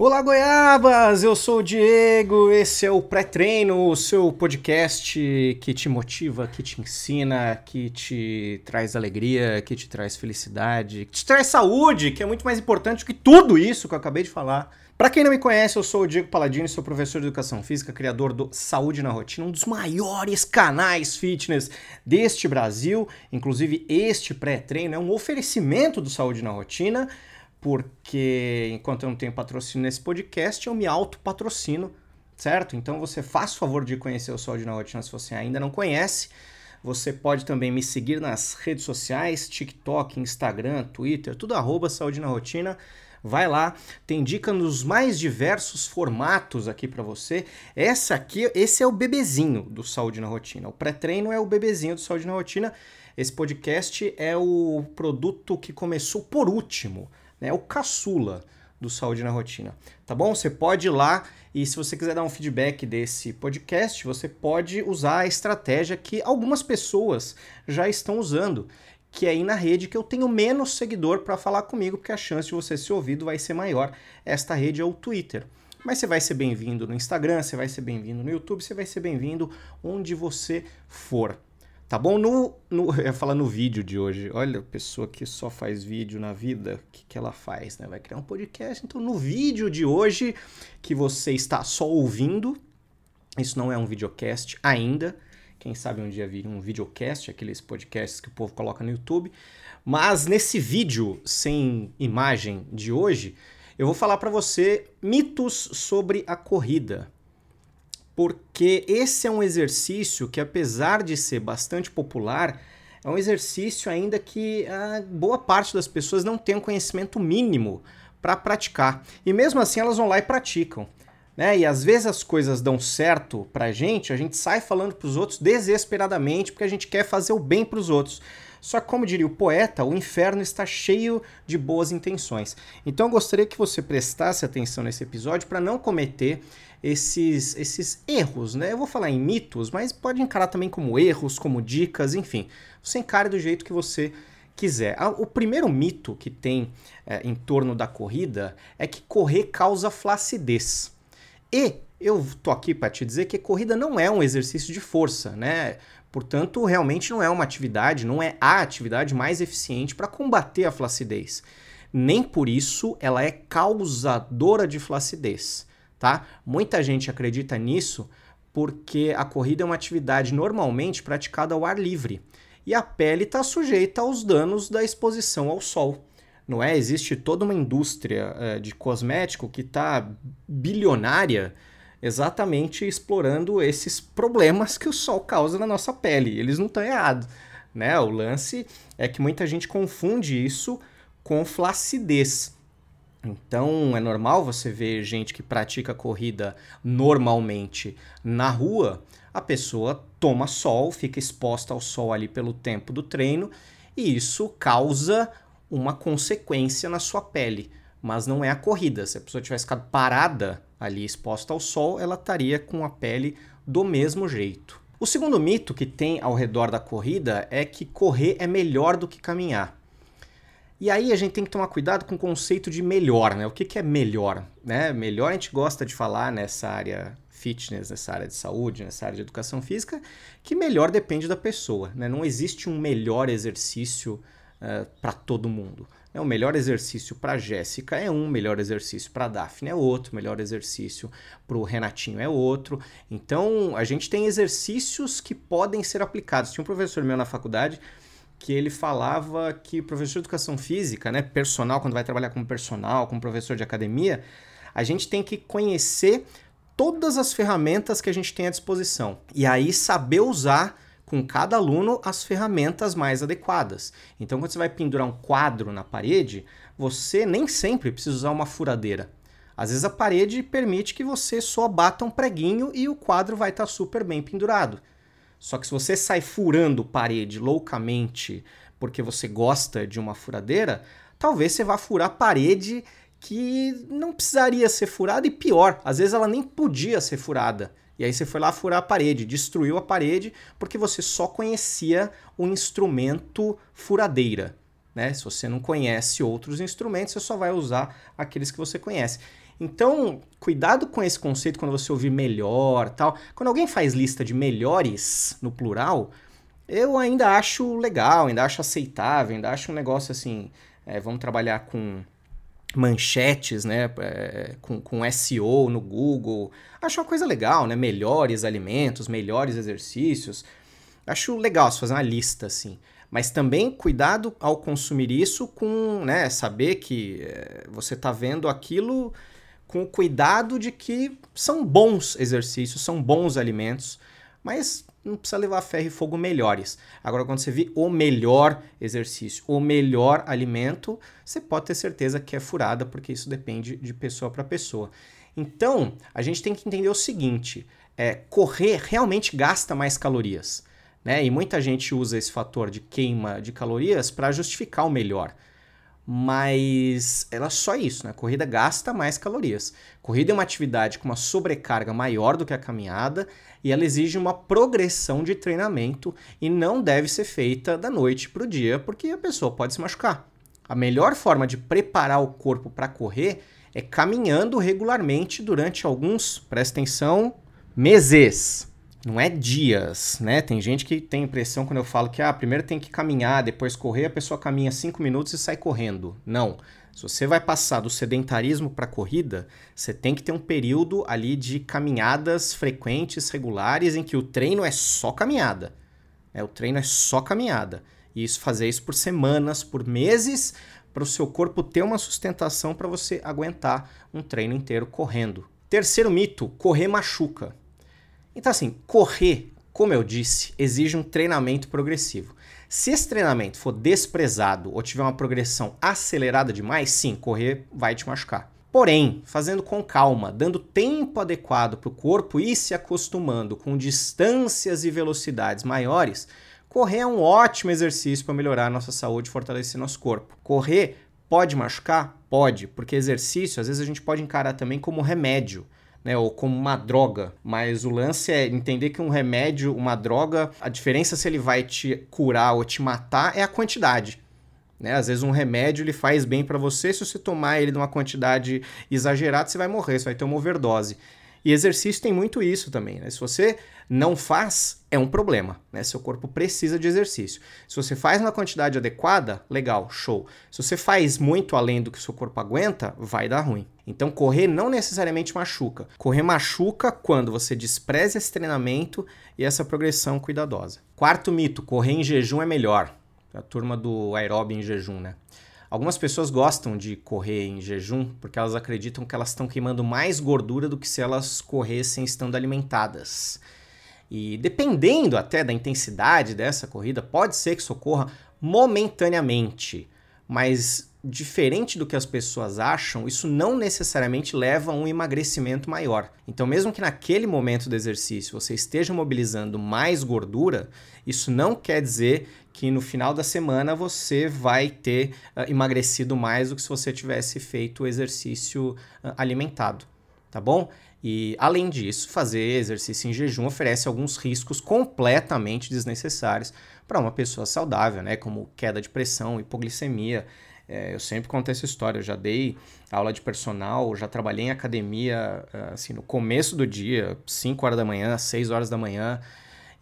Olá, goiabas! Eu sou o Diego, esse é o Pré-Treino, o seu podcast que te motiva, que te ensina, que te traz alegria, que te traz felicidade, que te traz saúde, que é muito mais importante que tudo isso que eu acabei de falar. Para quem não me conhece, eu sou o Diego Paladini, sou professor de Educação Física, criador do Saúde na Rotina, um dos maiores canais fitness deste Brasil. Inclusive, este pré-treino é um oferecimento do Saúde na Rotina porque enquanto eu não tenho patrocínio nesse podcast, eu me auto-patrocino, certo? Então você faz o favor de conhecer o Saúde na Rotina se você ainda não conhece. Você pode também me seguir nas redes sociais, TikTok, Instagram, Twitter, tudo arroba Saúde na Rotina. Vai lá, tem dica nos mais diversos formatos aqui para você. Essa aqui, esse é o bebezinho do Saúde na Rotina. O pré-treino é o bebezinho do Saúde na Rotina. Esse podcast é o produto que começou por último né? O caçula do Saúde na Rotina, tá bom? Você pode ir lá e se você quiser dar um feedback desse podcast, você pode usar a estratégia que algumas pessoas já estão usando, que é ir na rede que eu tenho menos seguidor para falar comigo, porque a chance de você ser ouvido vai ser maior. Esta rede é o Twitter. Mas você vai ser bem-vindo no Instagram, você vai ser bem-vindo no YouTube, você vai ser bem-vindo onde você for. Tá bom? No, no, eu ia falar no vídeo de hoje. Olha, pessoa que só faz vídeo na vida, o que, que ela faz? Né? Vai criar um podcast. Então, no vídeo de hoje, que você está só ouvindo, isso não é um videocast ainda. Quem sabe um dia vir um videocast, aqueles podcasts que o povo coloca no YouTube. Mas nesse vídeo sem imagem de hoje, eu vou falar para você mitos sobre a corrida porque esse é um exercício que, apesar de ser bastante popular, é um exercício ainda que a boa parte das pessoas não tem um conhecimento mínimo para praticar. E mesmo assim elas vão lá e praticam. Né? E às vezes as coisas dão certo para a gente, a gente sai falando para os outros desesperadamente porque a gente quer fazer o bem para os outros. Só que, como diria o poeta, o inferno está cheio de boas intenções. Então eu gostaria que você prestasse atenção nesse episódio para não cometer esses, esses erros, né? Eu vou falar em mitos, mas pode encarar também como erros, como dicas, enfim. Você encare do jeito que você quiser. O primeiro mito que tem é, em torno da corrida é que correr causa flacidez. E eu tô aqui para te dizer que corrida não é um exercício de força, né? Portanto, realmente não é uma atividade, não é a atividade mais eficiente para combater a flacidez. Nem por isso ela é causadora de flacidez tá? Muita gente acredita nisso porque a corrida é uma atividade normalmente praticada ao ar livre e a pele está sujeita aos danos da exposição ao sol. Não é? Existe toda uma indústria uh, de cosmético que está bilionária exatamente explorando esses problemas que o sol causa na nossa pele. Eles não estão errados. Né? O lance é que muita gente confunde isso com flacidez. Então é normal você ver gente que pratica corrida normalmente na rua, a pessoa toma sol, fica exposta ao sol ali pelo tempo do treino e isso causa uma consequência na sua pele. Mas não é a corrida. Se a pessoa tivesse ficado parada ali exposta ao sol, ela estaria com a pele do mesmo jeito. O segundo mito que tem ao redor da corrida é que correr é melhor do que caminhar. E aí a gente tem que tomar cuidado com o conceito de melhor, né? O que, que é melhor? Né? Melhor a gente gosta de falar nessa área fitness, nessa área de saúde, nessa área de educação física, que melhor depende da pessoa. Né? Não existe um melhor exercício uh, eh, para todo mundo. Né? O melhor exercício para Jéssica é um, melhor exercício para Daphne é outro, melhor exercício para o Renatinho é outro. Então a gente tem exercícios que podem ser aplicados. Tinha um professor meu na faculdade que ele falava que professor de educação física, né, personal, quando vai trabalhar como personal, como professor de academia, a gente tem que conhecer todas as ferramentas que a gente tem à disposição e aí saber usar com cada aluno as ferramentas mais adequadas. Então, quando você vai pendurar um quadro na parede, você nem sempre precisa usar uma furadeira. Às vezes a parede permite que você só bata um preguinho e o quadro vai estar super bem pendurado. Só que se você sai furando parede loucamente porque você gosta de uma furadeira, talvez você vá furar parede que não precisaria ser furada e pior, às vezes ela nem podia ser furada. E aí você foi lá furar a parede, destruiu a parede porque você só conhecia o instrumento furadeira. Né? Se você não conhece outros instrumentos, você só vai usar aqueles que você conhece. Então, cuidado com esse conceito quando você ouvir melhor, tal. Quando alguém faz lista de melhores no plural, eu ainda acho legal, ainda acho aceitável, ainda acho um negócio assim, é, vamos trabalhar com manchetes, né, é, com, com SEO no Google. Acho uma coisa legal, né? Melhores alimentos, melhores exercícios. Acho legal se fazer uma lista assim. Mas também cuidado ao consumir isso com, né, saber que é, você está vendo aquilo com o cuidado de que são bons exercícios, são bons alimentos, mas não precisa levar ferro e fogo melhores. Agora, quando você vê o melhor exercício, o melhor alimento, você pode ter certeza que é furada, porque isso depende de pessoa para pessoa. Então, a gente tem que entender o seguinte: é, correr realmente gasta mais calorias. Né? E muita gente usa esse fator de queima de calorias para justificar o melhor mas ela é só isso, né? Corrida gasta mais calorias. Corrida é uma atividade com uma sobrecarga maior do que a caminhada e ela exige uma progressão de treinamento e não deve ser feita da noite para o dia, porque a pessoa pode se machucar. A melhor forma de preparar o corpo para correr é caminhando regularmente durante alguns, presta atenção, meses. Não é dias, né? Tem gente que tem impressão quando eu falo que ah, primeiro tem que caminhar, depois correr, a pessoa caminha cinco minutos e sai correndo. Não. Se você vai passar do sedentarismo para corrida, você tem que ter um período ali de caminhadas frequentes, regulares, em que o treino é só caminhada. É, o treino é só caminhada. E isso fazer isso por semanas, por meses, para o seu corpo ter uma sustentação para você aguentar um treino inteiro correndo. Terceiro mito: correr machuca. Então, assim, correr, como eu disse, exige um treinamento progressivo. Se esse treinamento for desprezado ou tiver uma progressão acelerada demais, sim, correr vai te machucar. Porém, fazendo com calma, dando tempo adequado para o corpo ir se acostumando com distâncias e velocidades maiores, correr é um ótimo exercício para melhorar a nossa saúde e fortalecer nosso corpo. Correr pode machucar? Pode, porque exercício às vezes a gente pode encarar também como remédio né, ou como uma droga. Mas o lance é entender que um remédio, uma droga, a diferença se ele vai te curar ou te matar é a quantidade. Né? Às vezes um remédio ele faz bem para você, se você tomar ele numa quantidade exagerada, você vai morrer, você vai ter uma overdose. E exercício tem muito isso também, né? Se você não faz, é um problema, né? Seu corpo precisa de exercício. Se você faz na quantidade adequada, legal, show. Se você faz muito além do que seu corpo aguenta, vai dar ruim. Então, correr não necessariamente machuca. Correr machuca quando você despreza esse treinamento e essa progressão cuidadosa. Quarto mito: correr em jejum é melhor. A turma do aeróbio em jejum, né? Algumas pessoas gostam de correr em jejum porque elas acreditam que elas estão queimando mais gordura do que se elas corressem estando alimentadas. E dependendo até da intensidade dessa corrida, pode ser que socorra momentaneamente, mas diferente do que as pessoas acham, isso não necessariamente leva a um emagrecimento maior. Então, mesmo que naquele momento do exercício você esteja mobilizando mais gordura, isso não quer dizer que no final da semana você vai ter uh, emagrecido mais do que se você tivesse feito o exercício uh, alimentado, tá bom? E além disso, fazer exercício em jejum oferece alguns riscos completamente desnecessários para uma pessoa saudável, né? Como queda de pressão, hipoglicemia. É, eu sempre conto essa história. Eu já dei aula de personal, já trabalhei em academia assim no começo do dia, 5 horas da manhã, 6 horas da manhã.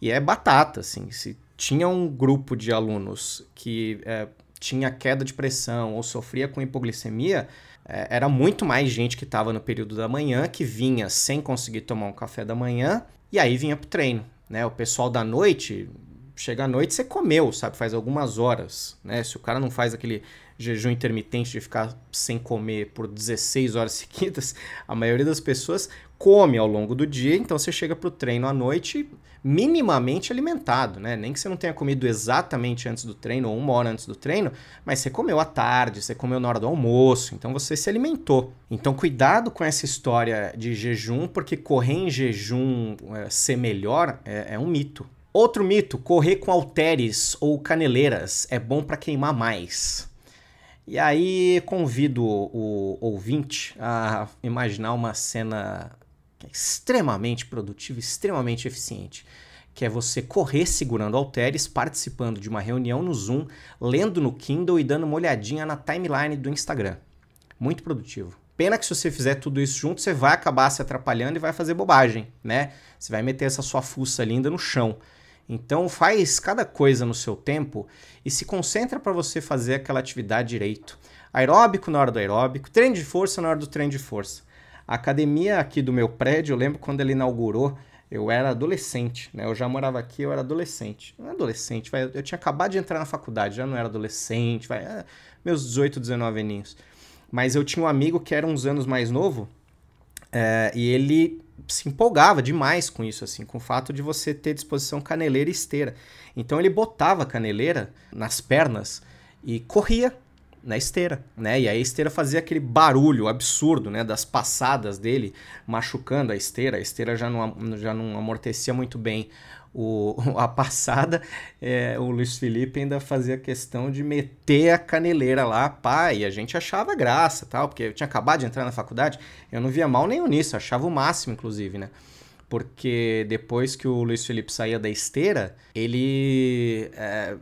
E é batata, assim. Se tinha um grupo de alunos que é, tinha queda de pressão ou sofria com hipoglicemia, é, era muito mais gente que estava no período da manhã, que vinha sem conseguir tomar um café da manhã e aí vinha pro treino. Né? O pessoal da noite, chega à noite, você comeu, sabe? Faz algumas horas. Né? Se o cara não faz aquele jejum intermitente de ficar sem comer por 16 horas seguidas, a maioria das pessoas come ao longo do dia, então você chega para o treino à noite minimamente alimentado, né? Nem que você não tenha comido exatamente antes do treino ou uma hora antes do treino, mas você comeu à tarde, você comeu na hora do almoço, então você se alimentou. Então cuidado com essa história de jejum, porque correr em jejum é, ser melhor é, é um mito. Outro mito: correr com halteres ou caneleiras é bom para queimar mais. E aí convido o ouvinte a imaginar uma cena extremamente produtivo, extremamente eficiente, que é você correr segurando halteres, participando de uma reunião no Zoom, lendo no Kindle e dando uma olhadinha na timeline do Instagram. Muito produtivo. Pena que se você fizer tudo isso junto, você vai acabar se atrapalhando e vai fazer bobagem, né? Você vai meter essa sua fuça linda no chão. Então faz cada coisa no seu tempo e se concentra para você fazer aquela atividade direito. Aeróbico na hora do aeróbico, treino de força na hora do treino de força. A academia aqui do meu prédio, eu lembro quando ele inaugurou, eu era adolescente, né? Eu já morava aqui, eu era adolescente. Não é adolescente, vai, eu tinha acabado de entrar na faculdade, já não era adolescente, vai, é, meus 18, 19 aninhos. Mas eu tinha um amigo que era uns anos mais novo, é, e ele se empolgava demais com isso, assim, com o fato de você ter disposição caneleira e esteira. Então ele botava a caneleira nas pernas e corria na esteira, né? E aí a esteira fazia aquele barulho absurdo, né? Das passadas dele, machucando a esteira. A esteira já não, já não amortecia muito bem o, a passada, é, o Luiz Felipe ainda fazia questão de meter a caneleira lá, pá, e a gente achava graça tal, porque eu tinha acabado de entrar na faculdade, eu não via mal nenhum nisso, achava o máximo, inclusive, né? Porque depois que o Luiz Felipe saía da esteira, ele. É.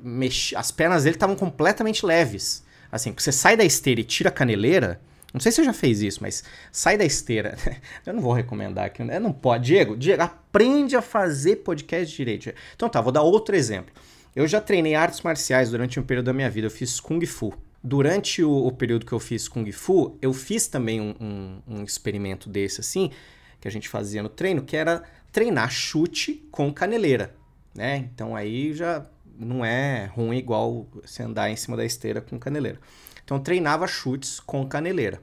As pernas dele estavam completamente leves. Assim, você sai da esteira e tira a caneleira, não sei se você já fez isso, mas sai da esteira. Eu não vou recomendar aqui. Não pode. Diego, Diego, aprende a fazer podcast direito. Então tá, vou dar outro exemplo. Eu já treinei artes marciais durante um período da minha vida. Eu fiz Kung Fu. Durante o, o período que eu fiz Kung Fu, eu fiz também um, um, um experimento desse assim, que a gente fazia no treino, que era treinar chute com caneleira. Né? Então aí já não é ruim igual você andar em cima da esteira com caneleira. Então treinava chutes com caneleira.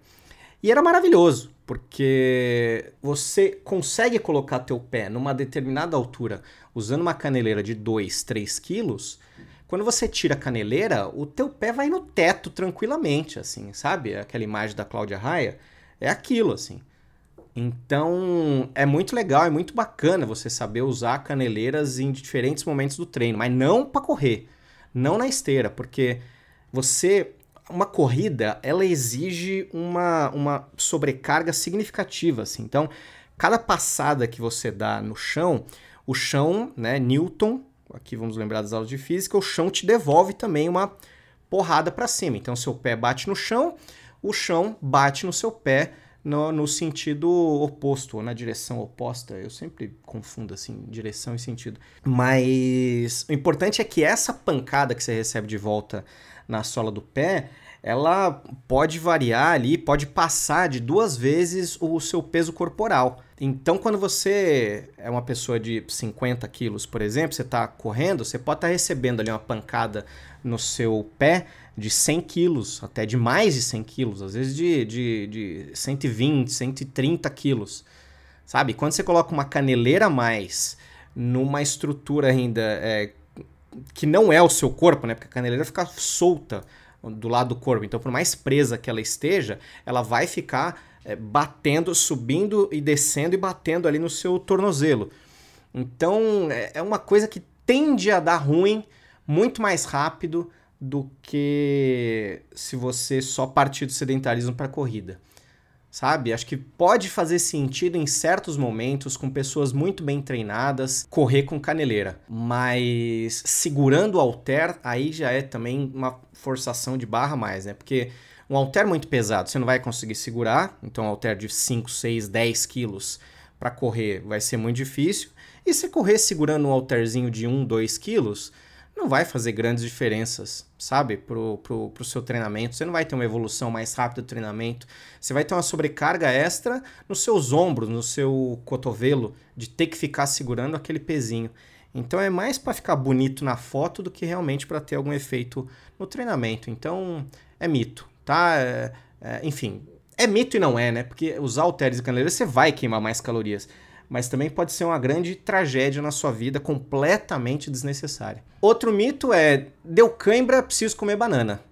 E era maravilhoso, porque você consegue colocar teu pé numa determinada altura usando uma caneleira de 2, 3 quilos. Quando você tira a caneleira, o teu pé vai no teto tranquilamente, assim, sabe? Aquela imagem da Cláudia Raia é aquilo, assim. Então, é muito legal, é muito bacana você saber usar caneleiras em diferentes momentos do treino, mas não para correr, não na esteira, porque você uma corrida, ela exige uma, uma sobrecarga significativa, assim. Então, cada passada que você dá no chão, o chão, né, Newton, aqui vamos lembrar das aulas de física, o chão te devolve também uma porrada para cima. Então, seu pé bate no chão, o chão bate no seu pé no, no sentido oposto, ou na direção oposta. Eu sempre confundo assim, direção e sentido. Mas o importante é que essa pancada que você recebe de volta na sola do pé, ela pode variar ali, pode passar de duas vezes o seu peso corporal. Então, quando você é uma pessoa de 50 quilos, por exemplo, você está correndo, você pode estar tá recebendo ali uma pancada no seu pé de 100 quilos, até de mais de 100 quilos, às vezes de, de, de 120, 130 quilos. Sabe? Quando você coloca uma caneleira a mais numa estrutura ainda é, que não é o seu corpo, né? Porque a caneleira fica solta do lado do corpo. Então, por mais presa que ela esteja, ela vai ficar é, batendo, subindo e descendo e batendo ali no seu tornozelo. Então, é, é uma coisa que tende a dar ruim muito mais rápido do que se você só partir do sedentarismo para corrida sabe? Acho que pode fazer sentido em certos momentos, com pessoas muito bem treinadas, correr com caneleira. Mas segurando o halter, aí já é também uma forçação de barra mais, né? Porque um halter muito pesado você não vai conseguir segurar, então um halter de 5, 6, 10 quilos para correr vai ser muito difícil. E se correr segurando um halterzinho de 1, 2 quilos, não vai fazer grandes diferenças, sabe, pro, pro, pro seu treinamento. Você não vai ter uma evolução mais rápida do treinamento. Você vai ter uma sobrecarga extra nos seus ombros, no seu cotovelo, de ter que ficar segurando aquele pezinho. Então é mais para ficar bonito na foto do que realmente para ter algum efeito no treinamento. Então é mito, tá? É, é, enfim, é mito e não é, né? Porque usar halteres e caneleiras você vai queimar mais calorias mas também pode ser uma grande tragédia na sua vida, completamente desnecessária. Outro mito é: deu cãibra, preciso comer banana.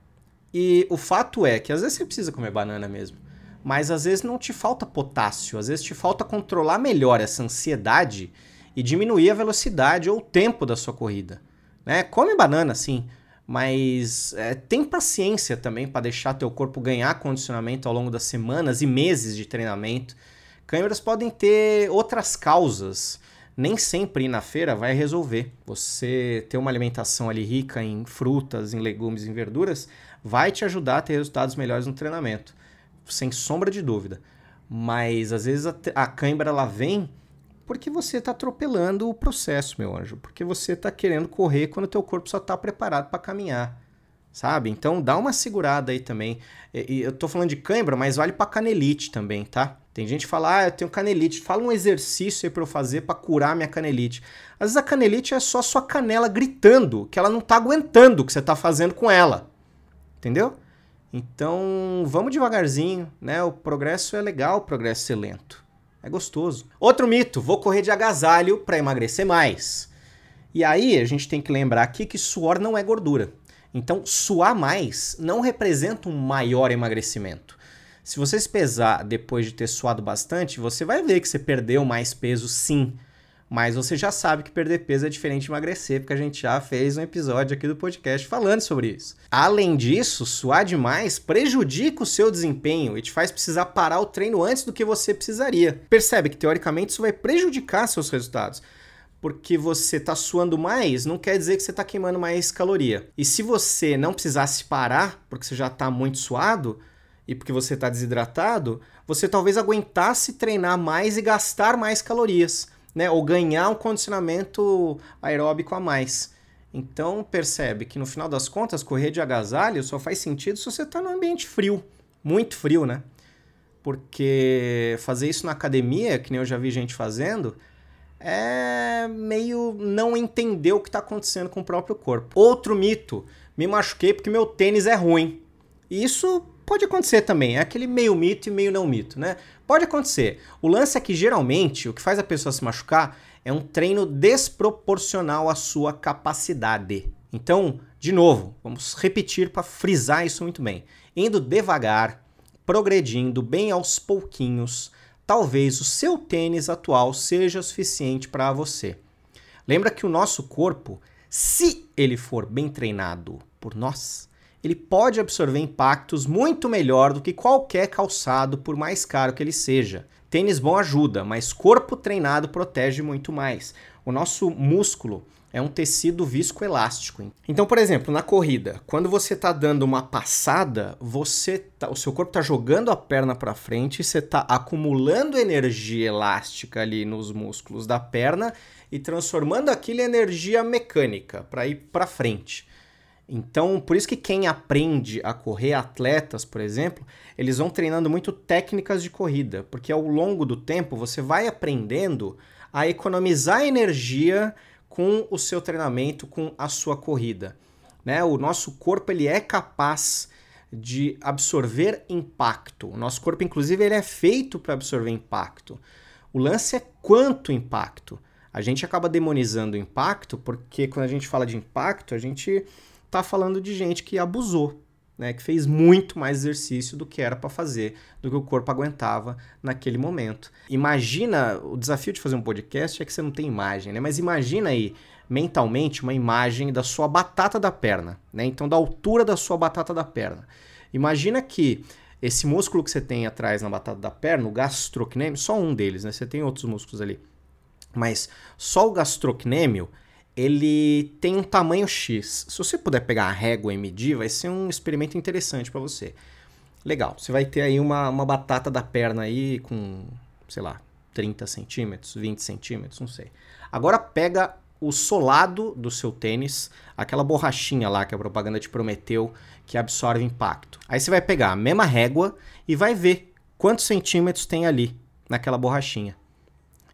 E o fato é que às vezes você precisa comer banana mesmo, mas às vezes não te falta potássio, às vezes te falta controlar melhor essa ansiedade e diminuir a velocidade ou o tempo da sua corrida. Né? Come banana, sim, mas é, tem paciência também para deixar teu corpo ganhar condicionamento ao longo das semanas e meses de treinamento Câimbras podem ter outras causas. Nem sempre ir na feira vai resolver. Você ter uma alimentação ali rica em frutas, em legumes, em verduras, vai te ajudar a ter resultados melhores no treinamento. sem sombra de dúvida. Mas às vezes a, a cãibra ela vem porque você está atropelando o processo, meu anjo. Porque você está querendo correr quando o teu corpo só está preparado para caminhar. Sabe? Então dá uma segurada aí também. E, e eu tô falando de cãibra, mas vale para canelite também, tá? Tem gente que fala, ah, eu tenho canelite. Fala um exercício aí pra eu fazer para curar minha canelite. Às vezes a canelite é só sua canela gritando que ela não tá aguentando o que você tá fazendo com ela. Entendeu? Então, vamos devagarzinho, né? O progresso é legal, o progresso é lento. É gostoso. Outro mito, vou correr de agasalho para emagrecer mais. E aí, a gente tem que lembrar aqui que suor não é gordura. Então, suar mais não representa um maior emagrecimento. Se você se pesar depois de ter suado bastante, você vai ver que você perdeu mais peso sim. Mas você já sabe que perder peso é diferente de emagrecer, porque a gente já fez um episódio aqui do podcast falando sobre isso. Além disso, suar demais prejudica o seu desempenho e te faz precisar parar o treino antes do que você precisaria. Percebe que teoricamente isso vai prejudicar seus resultados porque você está suando mais, não quer dizer que você está queimando mais caloria. E se você não precisasse parar, porque você já está muito suado e porque você está desidratado, você talvez aguentasse treinar mais e gastar mais calorias, né? Ou ganhar um condicionamento aeróbico a mais. Então percebe que no final das contas, correr de agasalho só faz sentido se você está num ambiente frio, muito frio, né? Porque fazer isso na academia, que nem eu já vi gente fazendo, é meio não entender o que está acontecendo com o próprio corpo. Outro mito: me machuquei porque meu tênis é ruim. Isso pode acontecer também, é aquele meio mito e meio não mito, né? Pode acontecer. O lance é que geralmente o que faz a pessoa se machucar é um treino desproporcional à sua capacidade. Então, de novo, vamos repetir para frisar isso muito bem. Indo devagar, progredindo bem aos pouquinhos, talvez o seu tênis atual seja suficiente para você. Lembra que o nosso corpo, se ele for bem treinado por nós, ele pode absorver impactos muito melhor do que qualquer calçado, por mais caro que ele seja. Tênis bom ajuda, mas corpo treinado protege muito mais. O nosso músculo é um tecido viscoelástico. Então, por exemplo, na corrida, quando você está dando uma passada, você tá, o seu corpo está jogando a perna para frente, você está acumulando energia elástica ali nos músculos da perna e transformando aquilo em energia mecânica para ir para frente. Então, por isso que quem aprende a correr, atletas, por exemplo, eles vão treinando muito técnicas de corrida, porque ao longo do tempo você vai aprendendo a economizar energia com o seu treinamento, com a sua corrida. Né? O nosso corpo ele é capaz de absorver impacto. O nosso corpo, inclusive, ele é feito para absorver impacto. O lance é quanto impacto. A gente acaba demonizando o impacto porque quando a gente fala de impacto, a gente está falando de gente que abusou, né, que fez muito mais exercício do que era para fazer, do que o corpo aguentava naquele momento. Imagina, o desafio de fazer um podcast é que você não tem imagem, né? Mas imagina aí mentalmente uma imagem da sua batata da perna, né? Então da altura da sua batata da perna. Imagina que esse músculo que você tem atrás na batata da perna, o gastrocnêmio, só um deles, né? Você tem outros músculos ali. Mas só o gastrocnêmio, ele tem um tamanho X. Se você puder pegar a régua e medir, vai ser um experimento interessante para você. Legal, você vai ter aí uma, uma batata da perna aí com, sei lá, 30 centímetros, 20 centímetros, não sei. Agora pega o solado do seu tênis, aquela borrachinha lá que a propaganda te prometeu que absorve impacto. Aí você vai pegar a mesma régua e vai ver quantos centímetros tem ali naquela borrachinha.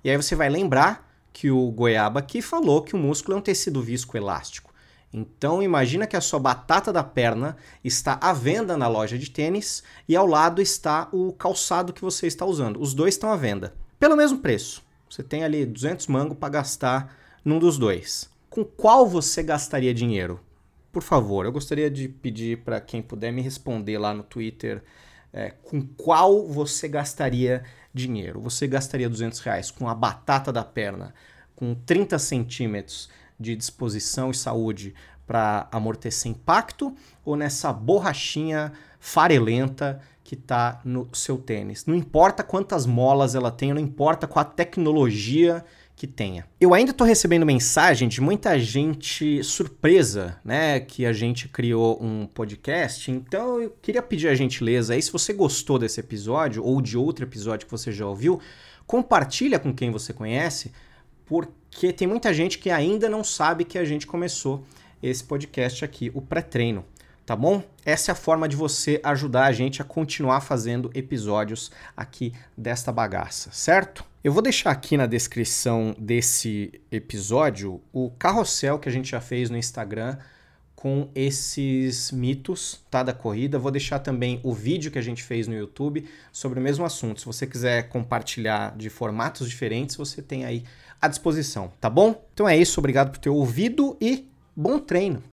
E aí você vai lembrar que o Goiaba aqui falou que o músculo é um tecido viscoelástico. Então imagina que a sua batata da perna está à venda na loja de tênis e ao lado está o calçado que você está usando. Os dois estão à venda pelo mesmo preço. Você tem ali 200 mangos para gastar num dos dois. Com qual você gastaria dinheiro? Por favor, eu gostaria de pedir para quem puder me responder lá no Twitter é, com qual você gastaria dinheiro. Você gastaria 200 reais com a batata da perna, com 30 centímetros de disposição e saúde para amortecer impacto, ou nessa borrachinha farelenta que está no seu tênis. Não importa quantas molas ela tem, não importa qual a tecnologia que tenha. Eu ainda estou recebendo mensagem de muita gente surpresa, né, que a gente criou um podcast. Então eu queria pedir a gentileza aí, se você gostou desse episódio ou de outro episódio que você já ouviu, compartilha com quem você conhece, porque tem muita gente que ainda não sabe que a gente começou esse podcast aqui, o pré-treino tá bom? Essa é a forma de você ajudar a gente a continuar fazendo episódios aqui desta bagaça, certo? Eu vou deixar aqui na descrição desse episódio o carrossel que a gente já fez no Instagram com esses mitos tá, da corrida. Vou deixar também o vídeo que a gente fez no YouTube sobre o mesmo assunto. Se você quiser compartilhar de formatos diferentes, você tem aí à disposição, tá bom? Então é isso, obrigado por ter ouvido e bom treino!